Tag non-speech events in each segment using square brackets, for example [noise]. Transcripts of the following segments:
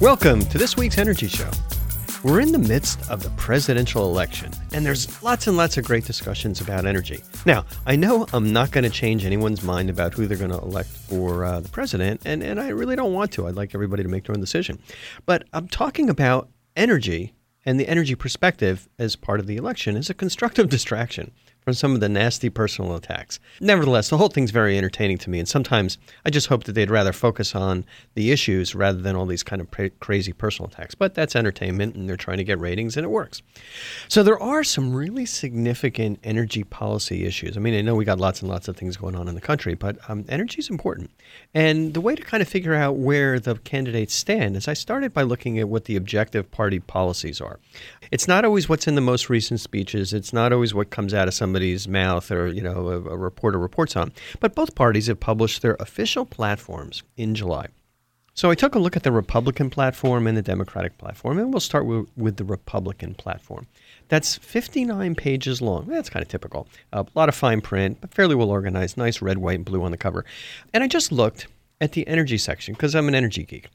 Welcome to this week's Energy Show. We're in the midst of the presidential election, and there's lots and lots of great discussions about energy. Now, I know I'm not going to change anyone's mind about who they're going to elect for uh, the president, and, and I really don't want to. I'd like everybody to make their own decision. But I'm talking about energy and the energy perspective as part of the election as a constructive [laughs] distraction from some of the nasty personal attacks. Nevertheless, the whole thing's very entertaining to me, and sometimes I just hope that they'd rather focus on the issues rather than all these kind of pra- crazy personal attacks. But that's entertainment, and they're trying to get ratings, and it works. So there are some really significant energy policy issues. I mean, I know we got lots and lots of things going on in the country, but um, energy is important. And the way to kind of figure out where the candidates stand is I started by looking at what the objective party policies are. It's not always what's in the most recent speeches. It's not always what comes out of somebody's mouth or you know a, a reporter reports on. But both parties have published their official platforms in July. So I took a look at the Republican platform and the Democratic platform, and we'll start with, with the Republican platform. That's 59 pages long. That's kind of typical. A lot of fine print, but fairly well organized. Nice red, white, and blue on the cover. And I just looked at the energy section because I'm an energy geek.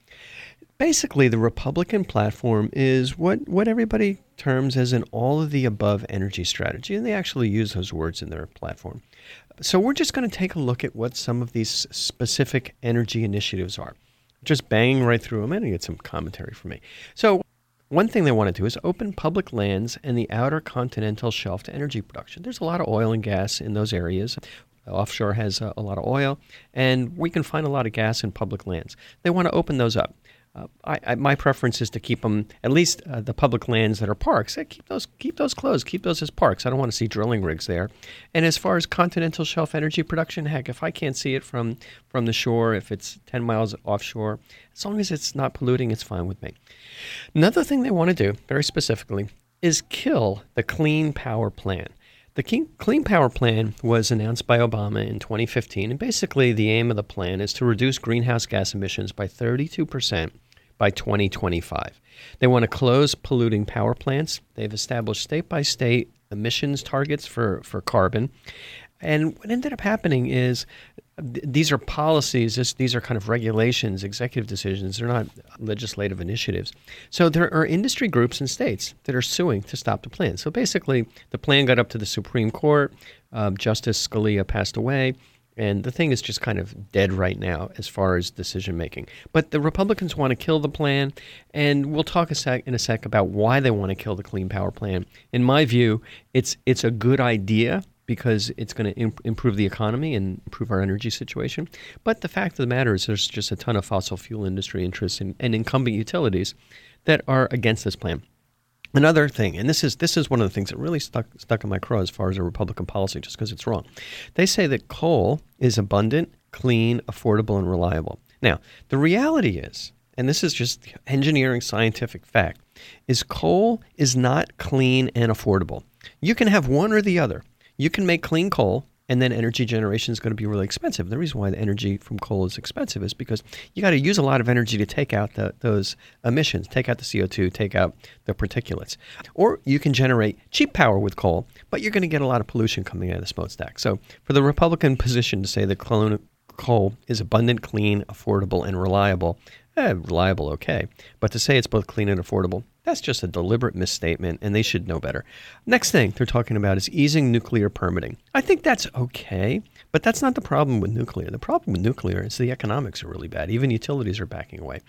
Basically, the Republican platform is what, what everybody terms as an all of the above energy strategy, and they actually use those words in their platform. So, we're just going to take a look at what some of these specific energy initiatives are. Just banging right through them and get some commentary from me. So, one thing they want to do is open public lands and the outer continental shelf to energy production. There's a lot of oil and gas in those areas. Offshore has a, a lot of oil, and we can find a lot of gas in public lands. They want to open those up. Uh, I, I, my preference is to keep them at least uh, the public lands that are parks. keep those keep those closed. Keep those as parks. I don't want to see drilling rigs there. And as far as continental shelf energy production, heck, if I can't see it from from the shore, if it's ten miles offshore, as long as it's not polluting, it's fine with me. Another thing they want to do, very specifically, is kill the Clean Power Plan. The Clean Power Plan was announced by Obama in 2015, and basically the aim of the plan is to reduce greenhouse gas emissions by 32 percent by 2025. They want to close polluting power plants. They've established state by state emissions targets for, for carbon. And what ended up happening is th- these are policies, this, these are kind of regulations, executive decisions. They're not legislative initiatives. So there are industry groups and states that are suing to stop the plan. So basically, the plan got up to the Supreme Court. Um, Justice Scalia passed away. And the thing is just kind of dead right now as far as decision making. But the Republicans want to kill the plan, and we'll talk a sec, in a sec about why they want to kill the Clean Power Plan. In my view, it's it's a good idea because it's going to imp- improve the economy and improve our energy situation. But the fact of the matter is, there's just a ton of fossil fuel industry interests in, and incumbent utilities that are against this plan. Another thing, and this is this is one of the things that really stuck stuck in my craw as far as a Republican policy, just because it's wrong. They say that coal is abundant, clean, affordable, and reliable. Now, the reality is, and this is just engineering scientific fact, is coal is not clean and affordable. You can have one or the other. You can make clean coal and then energy generation is going to be really expensive. The reason why the energy from coal is expensive is because you got to use a lot of energy to take out the, those emissions, take out the CO2, take out the particulates. Or you can generate cheap power with coal, but you're going to get a lot of pollution coming out of the smokestack. So for the Republican position to say that coal is abundant, clean, affordable, and reliable, eh, reliable, okay. But to say it's both clean and affordable, that's just a deliberate misstatement, and they should know better. Next thing they're talking about is easing nuclear permitting. I think that's okay, but that's not the problem with nuclear. The problem with nuclear is the economics are really bad. Even utilities are backing away.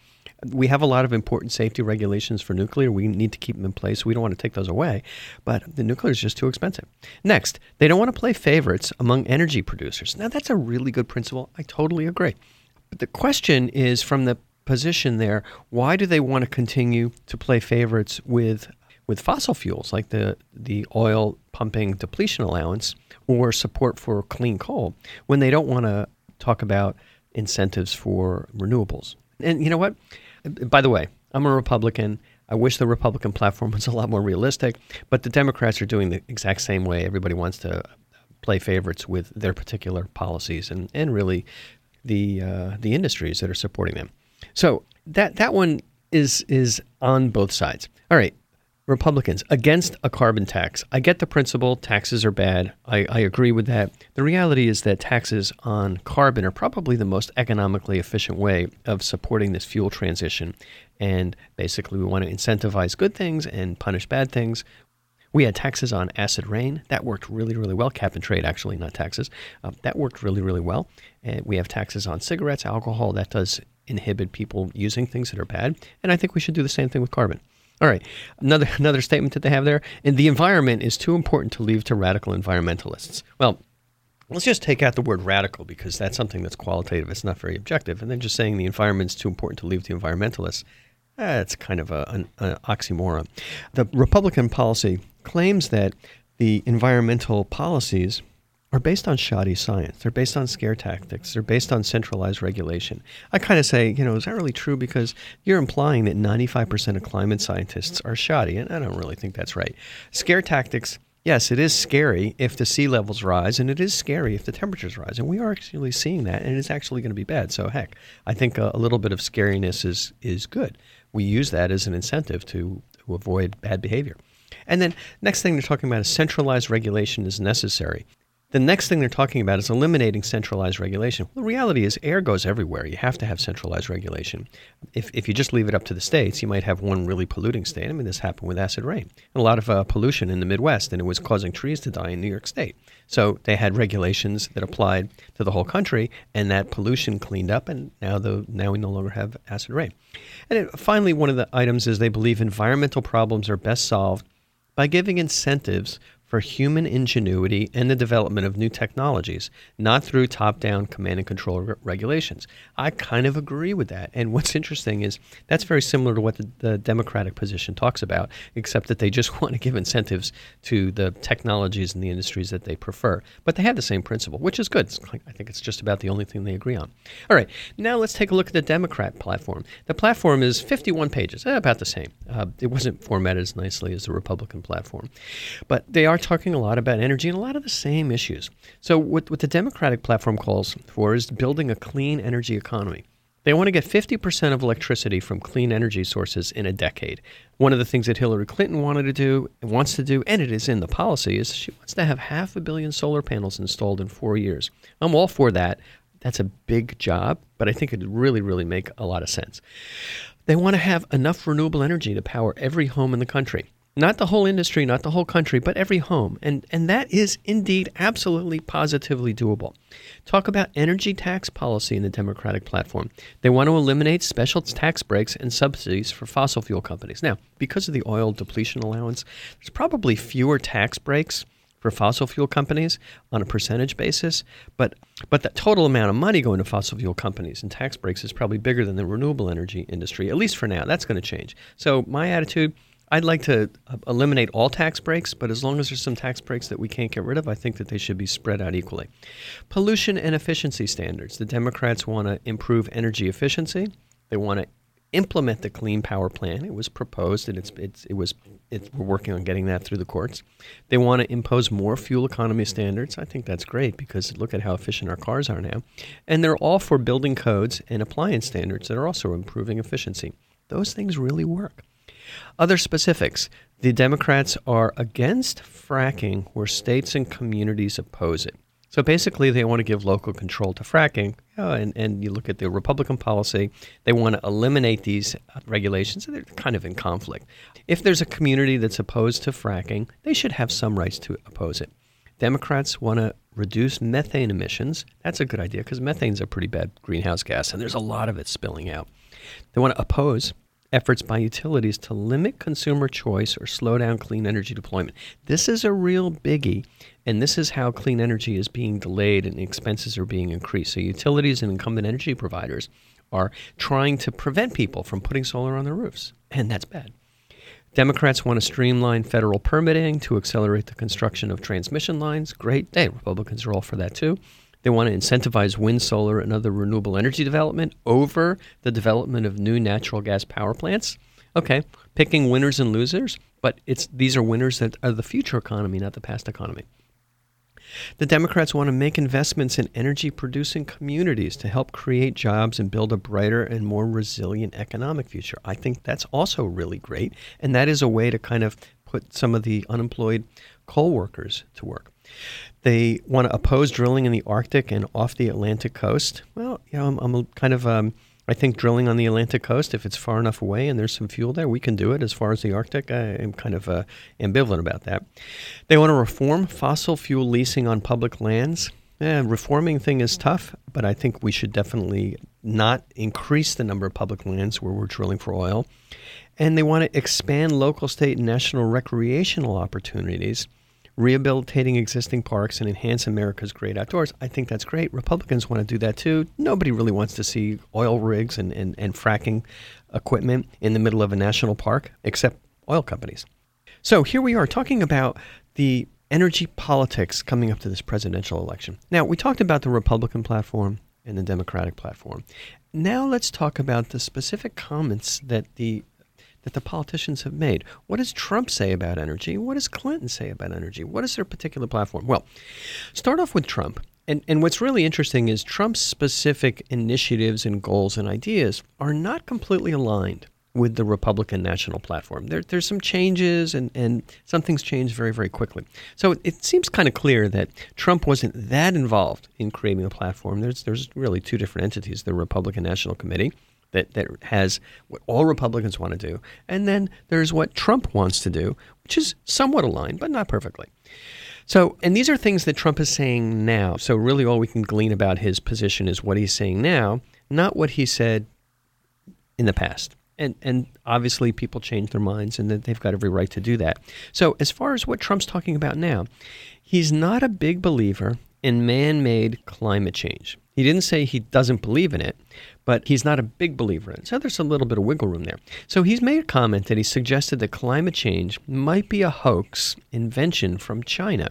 We have a lot of important safety regulations for nuclear. We need to keep them in place. We don't want to take those away, but the nuclear is just too expensive. Next, they don't want to play favorites among energy producers. Now, that's a really good principle. I totally agree. But the question is from the position there, why do they want to continue to play favorites with with fossil fuels like the the oil pumping depletion allowance or support for clean coal when they don't want to talk about incentives for renewables? And you know what? By the way, I'm a Republican. I wish the Republican platform [laughs] was a lot more realistic, but the Democrats are doing the exact same way. Everybody wants to play favorites with their particular policies and, and really the uh, the industries that are supporting them. So that that one is is on both sides. All right. Republicans against a carbon tax. I get the principle, taxes are bad. I, I, agree with that. The reality is that taxes on carbon are probably the most economically efficient way of supporting this fuel transition. And basically, we want to incentivize good things and punish bad things. We had taxes on acid rain. That worked really, really well. Cap and trade, actually, not taxes. Uh, that worked really, really well. And we have taxes on cigarettes, alcohol. That does inhibit people using things that are bad. And I think we should do the same thing with carbon. All right. Another [laughs] another statement that they have there. And the environment is too important to leave to radical environmentalists. Well, let's just take out the word radical because that's something that's qualitative. It's not very objective. And then just saying the environment is too important to leave to environmentalists. That's kind of a, an, an oxymoron. The Republican policy claims that the environmental policies are based on shoddy science. They're based on scare tactics. They're based on centralized regulation. I kind of say, you know, is that really true? Because you're implying that 95% of climate scientists are shoddy, and I don't really think that's right. Scare tactics, yes, it is scary if the sea levels rise, and it is scary if the temperatures rise, and we are actually seeing that, and it's actually going to be bad. So, heck, I think a, a little bit of scariness is is good. We use that as an incentive to, to avoid bad behavior. And then next thing they're talking about is centralized regulation is necessary. The next thing they're talking about is eliminating centralized regulation. Well, the reality is, air goes everywhere. You have to have centralized regulation. If, if you just leave it up to the states, you might have one really polluting state. I mean, this happened with acid rain. A lot of uh, pollution in the Midwest, and it was causing trees to die in New York State. So they had regulations that applied to the whole country, and that pollution cleaned up, and now the now we no longer have acid rain. And it, finally, one of the items is they believe environmental problems are best solved by giving incentives for human ingenuity and the development of new technologies, not through top down command and control re- regulations. I kind of agree with that. And what's interesting is that's very similar to what the, the, Democratic position talks about, except that they just [laughs] want to give incentives to the technologies and the industries that they prefer. But they have the same principle, which is good. I think it's just about the only thing they agree on. All right, now let's take a look at the Democrat platform. The platform is 51 pages, eh, about the same. Uh, it wasn't formatted as nicely as the Republican platform. But they are talking a lot about energy and a lot of the same issues. So, what, what the Democratic platform calls for is building a clean energy economy. They want to get 50% of electricity from clean energy sources in a decade. One of the things that Hillary Clinton wanted to do, wants to do, and it is in the policy, is she wants to have half a billion solar panels installed in four years. I'm all for that. That's a big job, but I think it really, really make a lot of sense. They want to have enough renewable energy to power every home in the country not the whole industry, not the whole country, but every home. And, and that is indeed absolutely positively doable. Talk about energy tax policy in the Democratic platform. They want to eliminate special tax breaks and subsidies for fossil fuel companies. Now, because of the oil depletion allowance, there's probably fewer tax breaks for fossil fuel companies on a percentage basis, but but the total amount of money going to fossil fuel companies and tax breaks is probably bigger than the renewable energy industry, at least for now. That's going to change. So my attitude I'd like to uh, eliminate all tax breaks, but as long as there's some tax breaks that we can't get rid of, I think that they should be spread out equally. Pollution and efficiency standards. The Democrats want to improve energy efficiency. They want to implement the Clean Power Plan. It was proposed, and it's, it's it was it, we're working on getting that through the courts. They want to impose more fuel economy standards. I think that's great because look at how efficient our cars are now, and they're all for building codes and appliance standards that are also improving efficiency. Those things really work. Other specifics the Democrats are against fracking where states and communities oppose it. So basically, they want to give local control to fracking. Uh, and, and you look at the Republican policy, they want to eliminate these regulations. They're kind of in conflict. If there's a community that's opposed to fracking, they should have some rights to oppose it. Democrats want to reduce methane emissions. That's a good idea because methane's a pretty bad greenhouse gas, and there's a lot of it spilling out. They want to oppose efforts by utilities to limit consumer choice or slow down clean energy deployment. This is a real biggie, and this is how clean energy is being delayed and expenses are being increased. So, utilities and incumbent energy providers are trying to prevent people from putting solar on their roofs, and that's bad. Democrats want to streamline federal permitting to accelerate the construction of transmission lines. Great. Hey, Republicans are all for that too. They want to incentivize wind, solar, and other renewable energy development over the development of new natural gas power plants. Okay, picking winners and losers, but it's these are winners that are the future economy, not the past economy. The Democrats want to make investments in energy producing communities to help create jobs and build a brighter and more resilient economic future. I think that's also really great. And that is a way to kind of put some of the unemployed coal workers to work. They want to oppose drilling in the Arctic and off the Atlantic coast. Well, you know, I'm, I'm kind of. Um, I think drilling on the Atlantic coast, if it's far enough away and there's some fuel there, we can do it. As far as the Arctic, I am kind of uh, ambivalent about that. They want to reform fossil fuel leasing on public lands. Yeah, reforming thing is tough, but I think we should definitely not increase the number of public lands where we're drilling for oil. And they want to expand local, state, and national recreational opportunities rehabilitating existing parks and enhance America's great outdoors. I think that's great. Republicans want to do that too. Nobody really wants to see oil rigs and, and, and fracking equipment in the middle of a national park, except oil companies. So here we are talking about the energy politics coming up to this presidential election. Now, we talked about the Republican platform and the Democratic platform. Now let's talk about the specific comments that the that the politicians have made. What does Trump say about energy? What does Clinton say about energy? What is their particular platform? Well, start off with Trump. And, and what's really interesting is Trump's specific initiatives and goals and ideas are not completely aligned with the Republican national platform. There, there's some changes, and, and some things change very, very quickly. So it, it seems kind of clear that Trump wasn't that involved in creating the platform. There's, there's really two different entities the Republican National Committee that, that has what all Republicans want to do. And then there's what Trump wants to do, which is somewhat aligned, but not perfectly. So, and these are things that Trump is saying now. So, really, all we can glean about his position is what he's saying now, not what he said in the past. And, and obviously, people change their minds, and they've got every right to do that. So, as far as what Trump's talking about now, he's not a big believer in man made climate change. He didn't say he doesn't believe in it, but he's not a big believer in it. So there's a little bit of wiggle room there. So he's made a comment that he suggested that climate change might be a hoax invention from China.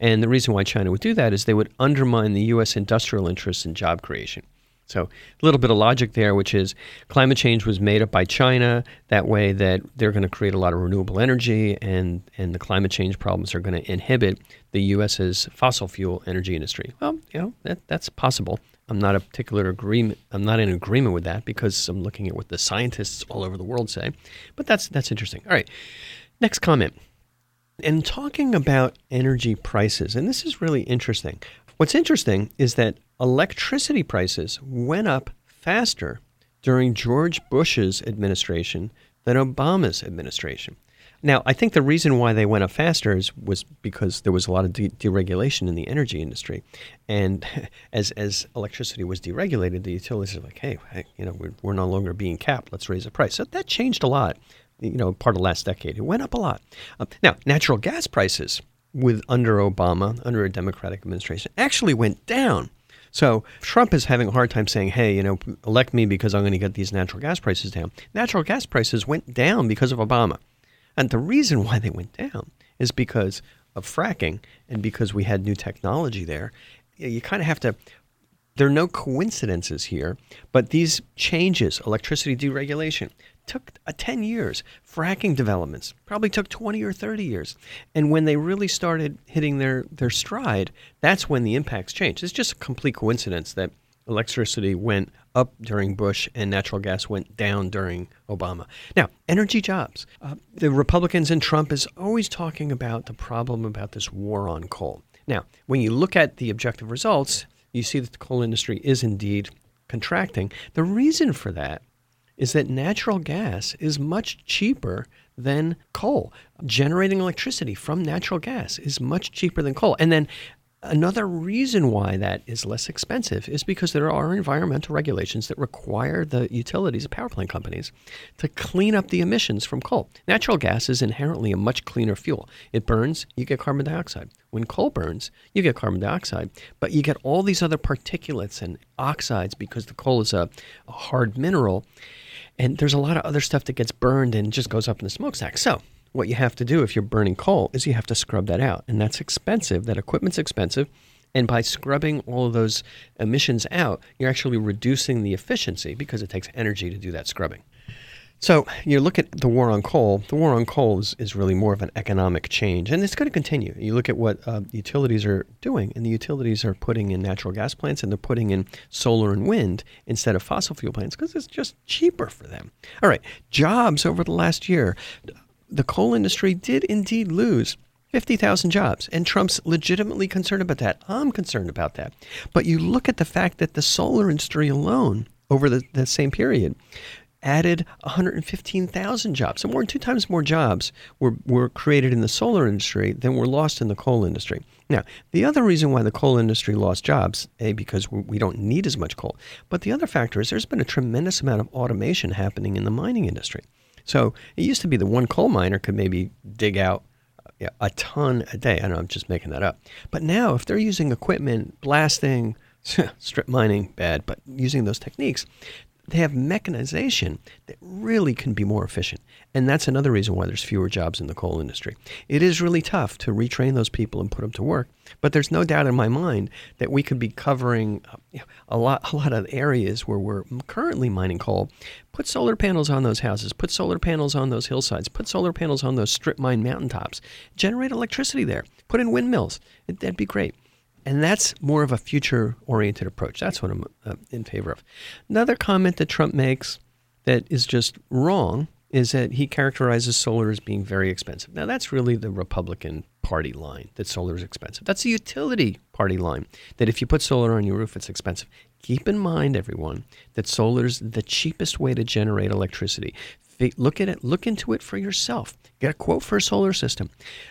And the reason why China would do that is they would undermine the U.S. industrial interests in job creation. So a little bit of logic there, which is climate change was made up by China that way that they're going to create a lot of renewable energy and, and the climate change problems are going to inhibit the U.S.'s fossil fuel energy industry. Well, you know, that, that's possible. I'm not a particular agreement. I'm not in agreement with that because I'm looking at what the scientists all over the world say. But that's that's interesting. All right. Next comment. And talking about energy prices, and this is really interesting. What's interesting is that electricity prices went up faster during George Bush's administration than Obama's administration. Now, I think the reason why they went up faster is, was because there was a lot of de- deregulation in the energy industry, and [laughs] as as electricity was deregulated, the utilities are like, hey, hey you know, we're, we're no longer being capped. Let's raise the price. So that changed a lot. You know, part of last decade, it went up a lot. Uh, now, natural gas prices with under Obama, under a Democratic administration, actually went down. So Trump is having a hard time saying, hey, you know, elect me because I'm going to get these natural gas prices down. Natural gas prices went down because of Obama. And the reason why they went down is because of fracking and because we had new technology there. You kind of have to there are no coincidences here, but these changes, electricity deregulation, took uh, 10 years. Fracking developments probably took 20 or 30 years. And when they really started hitting their, their stride, that's when the impacts changed. It's just a complete coincidence that electricity went up during Bush and natural gas went down during Obama. Now, energy jobs. Uh, the Republicans and Trump is always talking about the problem about this war on coal. Now, when you look at the objective results, you see that the coal industry is indeed contracting. The reason for that is that natural gas is much cheaper than coal. Generating electricity from natural gas is much cheaper than coal. And then Another reason why that is less expensive is because there are environmental regulations that require the utilities, the power plant companies, to clean up the emissions from coal. Natural gas is inherently a much cleaner fuel. It burns, you get carbon dioxide. When coal burns, you get carbon dioxide, but you get all these other particulates and oxides because the coal is a, a hard mineral. And there's a lot of other stuff that gets burned and just goes up in the smokestack. So, what you have to do if you're burning coal is you have to scrub that out. And that's expensive. That equipment's expensive. And by scrubbing all of those emissions out, you're actually reducing the efficiency because it takes energy to do that scrubbing. So you look at the war on coal. The war on coal is, is really more of an economic change, and it's going to continue. You look at what uh, utilities are doing, and the utilities are putting in natural gas plants, and they're putting in solar and wind instead of fossil fuel plants because it's just cheaper for them. All right, jobs over the last year, the coal industry did indeed lose 50,000 jobs. And Trump's legitimately concerned about that. I'm concerned about that. But you look at the fact that the solar industry alone, over the, the same period, added 115,000 jobs. So more than two times more jobs were, were created in the solar industry than were lost in the coal industry. Now, the other reason why the coal industry lost jobs, A, because we don't need as much coal, but the other factor is there's been a tremendous amount of automation happening in the mining industry. So it used to be the one coal miner could maybe dig out uh, a ton a day. I don't know I'm just making that up. But now, if they're using equipment, blasting, [laughs] strip mining, bad, but using those techniques, they have mechanization that really can be more efficient. And that's another reason why there's fewer jobs in the coal industry. It is really tough to retrain those people and put them to work, but there's no doubt in my mind that we could be covering a lot a lot of areas where we're currently mining coal. Put solar panels on those houses, put solar panels on those hillsides, put solar panels on those strip mine mountaintops. Generate electricity there. Put in windmills. That'd be great. And that's more of a future oriented approach. That's what I'm uh, in favor of. Another comment that Trump makes that is just wrong is that he characterizes solar as being very expensive. Now, that's really the Republican Party line that solar is expensive. That's the utility party line that if you put solar on your roof, it's expensive. Keep in mind, everyone, that solar is the cheapest way to generate electricity. Look at it. Look into it for yourself. Get a quote for a solar system.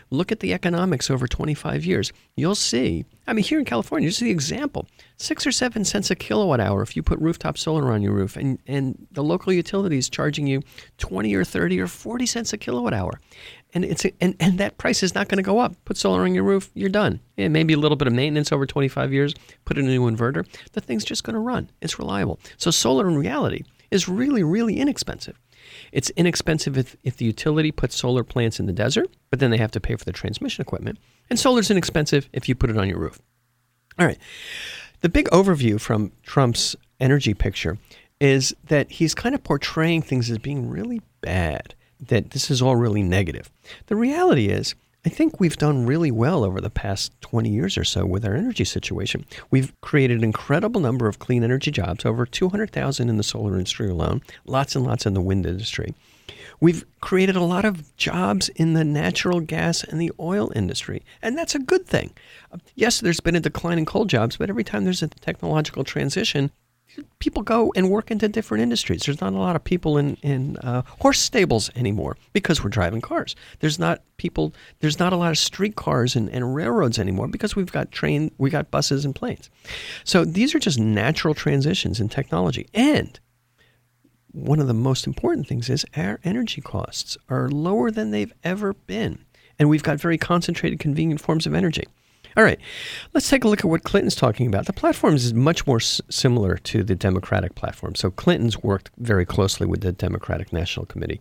Look at the economics over 25 years. You'll see. I mean, here in California, you see the example: six or seven cents a kilowatt hour if you put rooftop solar on your roof, and and the local utilities charging you 20 or 30 or 40 cents a kilowatt hour, and it's and and that price is not going to go up. Put solar on your roof, you're done. Yeah, maybe a little bit of maintenance over 25 years. Put in a new inverter. The thing's just going to run. It's reliable. So solar in reality is really really inexpensive. It's inexpensive if, if the utility puts solar plants in the desert, but then they have to pay for the transmission equipment. And solar's inexpensive if you put it on your roof. All right. The big overview from Trump's energy picture is that he's kind of portraying things as being really bad, that this is all really negative. The reality is, I think we've done really well over the past 20 years or so with our energy situation. We've created an incredible number of clean energy jobs, over 200,000 in the solar industry alone, lots and lots in the wind industry. We've created a lot of jobs in the natural gas and the oil industry, and that's a good thing. Yes, there's been a decline in coal jobs, but every time there's a technological transition, people go and work into different industries. There's not a lot of people in in uh, horse stables anymore because we're driving cars. There's not people. There's not a lot of streetcars and, and railroads anymore because we've got train, we got buses and planes. So these are just natural transitions in technology. And one of the most important things is our energy costs are lower than they've ever been, and we've got very concentrated, convenient forms of energy. All right, let's take a look at what Clinton's talking about. The platform is much more s- similar to the Democratic platform. So Clinton's worked very closely with the Democratic National Committee.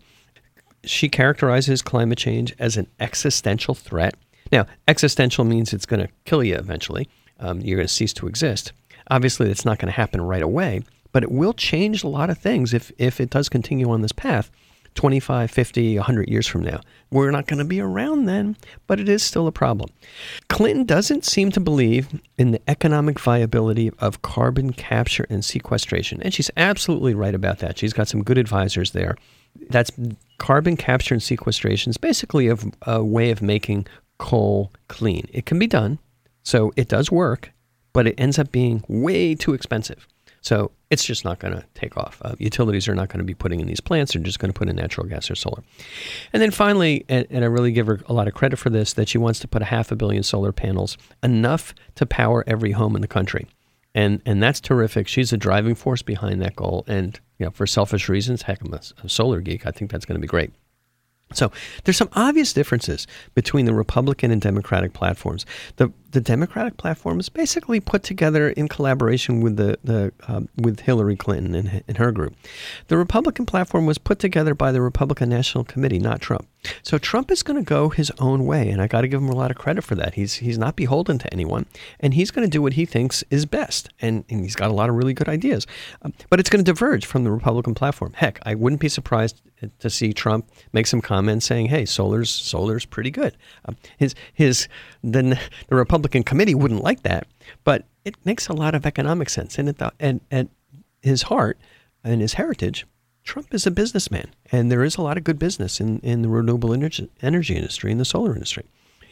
She characterizes climate change as an existential threat. Now, existential means it's going to kill you eventually. Um, you're going to cease to exist. Obviously, that's not going to happen right away, but it will change a lot of things if, if it does continue on this path. 25, 50, 100 years from now. We're not going to be around then, but it is still a problem. Clinton doesn't seem to believe in the economic viability of carbon capture and sequestration. And she's absolutely right about that. She's got some good advisors there. That's carbon capture and sequestration is basically a, a way of making coal clean. It can be done, so it does work, but it ends up being way too expensive. So it's just not going to take off. Uh, utilities are not going to be putting in these plants; they're just going to put in natural gas or solar. And then finally, and, and, I really give her a lot of credit for this, that she wants to put a half a billion solar panels, enough to power every home in the country. And and that's terrific. She's a driving force behind that goal. And you know, for selfish reasons, heck, I'm a, a solar geek. I think that's going to be great. So there's some obvious differences between the Republican and Democratic platforms. The the Democratic platform is basically put together in collaboration with the, the uh, with Hillary Clinton and, and her group. The Republican platform was put together by the Republican National Committee, not Trump. So Trump is going to go his own way, and I got to give him a lot of credit for that. He's he's not beholden to anyone, and he's going to do what he thinks is best, and, and he's got a lot of really good ideas. Um, but it's going to diverge from the Republican platform. Heck, I wouldn't be surprised to see Trump make some comments saying, "Hey, solar's solar's pretty good." Um, his his the the Republican committee wouldn't like that, but it makes a lot of economic sense, and at the, and at his heart and his heritage, Trump is a businessman, and there is a lot of good business in, in the renewable energy, energy industry and the solar industry.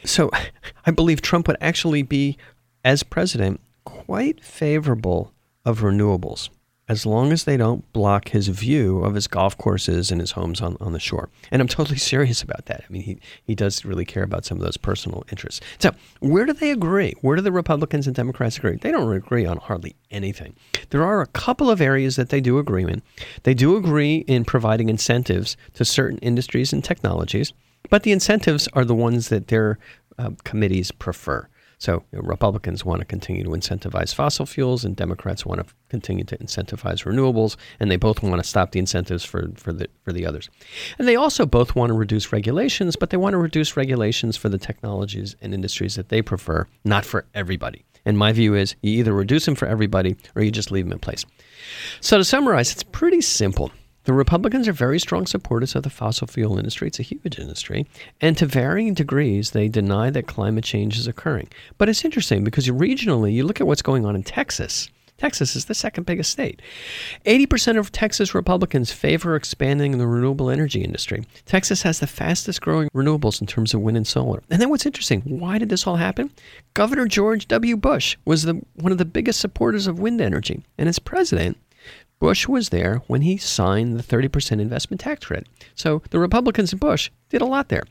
So [laughs] I believe Trump would actually be, as president, quite favorable of renewables as long as they don't block his view of his golf courses and his homes on, on the shore. And I'm totally [laughs] serious about that. I mean, he, he does really care about some of those personal interests. So, where do they agree? Where do the Republicans and Democrats agree? They don't agree on hardly anything. There are a couple of areas that they do agree in. They do agree in providing incentives to certain industries and technologies, but the incentives are the ones that their uh, committees prefer. So you know, Republicans want to continue to incentivize fossil fuels, and Democrats want to continue to incentivize renewables, and they both want to stop the incentives for, for the for the others. And they also both want to reduce regulations, but they want to reduce regulations for the technologies and industries that they prefer, not for everybody. And my view is you either reduce them for everybody or you just leave them in place. So to summarize, it's pretty simple. The Republicans are very strong supporters of the fossil fuel industry. It's a huge industry. And to varying degrees, they deny that climate change is occurring. But it's interesting because regionally, you look at what's going on in Texas. Texas is the second biggest state. 80% of Texas Republicans favor expanding the renewable energy industry. Texas has the fastest growing renewables in terms of wind and solar. And then what's interesting, why did this all happen? Governor George W. Bush was the, one of the biggest supporters of wind energy. And as president, Bush was there when he signed the 30% investment tax credit. So the Republicans and Bush did a lot there.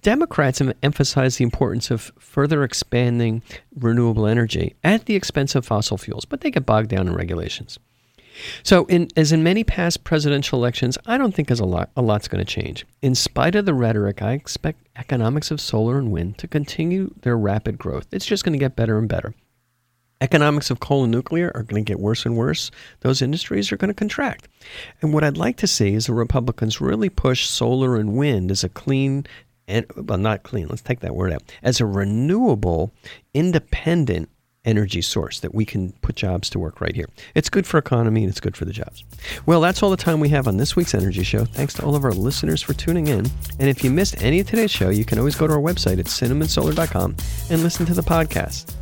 Democrats have emphasized the importance of further expanding renewable energy at the expense of fossil fuels, but they get bogged down in regulations. So, in, as in many past presidential elections, I don't think a lot a lot's going to change. In spite of the rhetoric, I expect economics of solar and wind to continue their rapid growth. It's just going to get better and better economics of coal and nuclear are going to get worse and worse. Those industries are going to contract. And what I'd like to see is the Republicans really push solar and wind as a clean and well not clean, let's take that word out, as a renewable, independent energy source that we can put jobs to work right here. It's good for economy and it's good for the jobs. Well, that's all the time we have on this week's Energy Show. Thanks to all of our listeners for tuning in. And if you missed any of today's show, you can always go to our website at cinnamonsolar.com and listen to the podcast.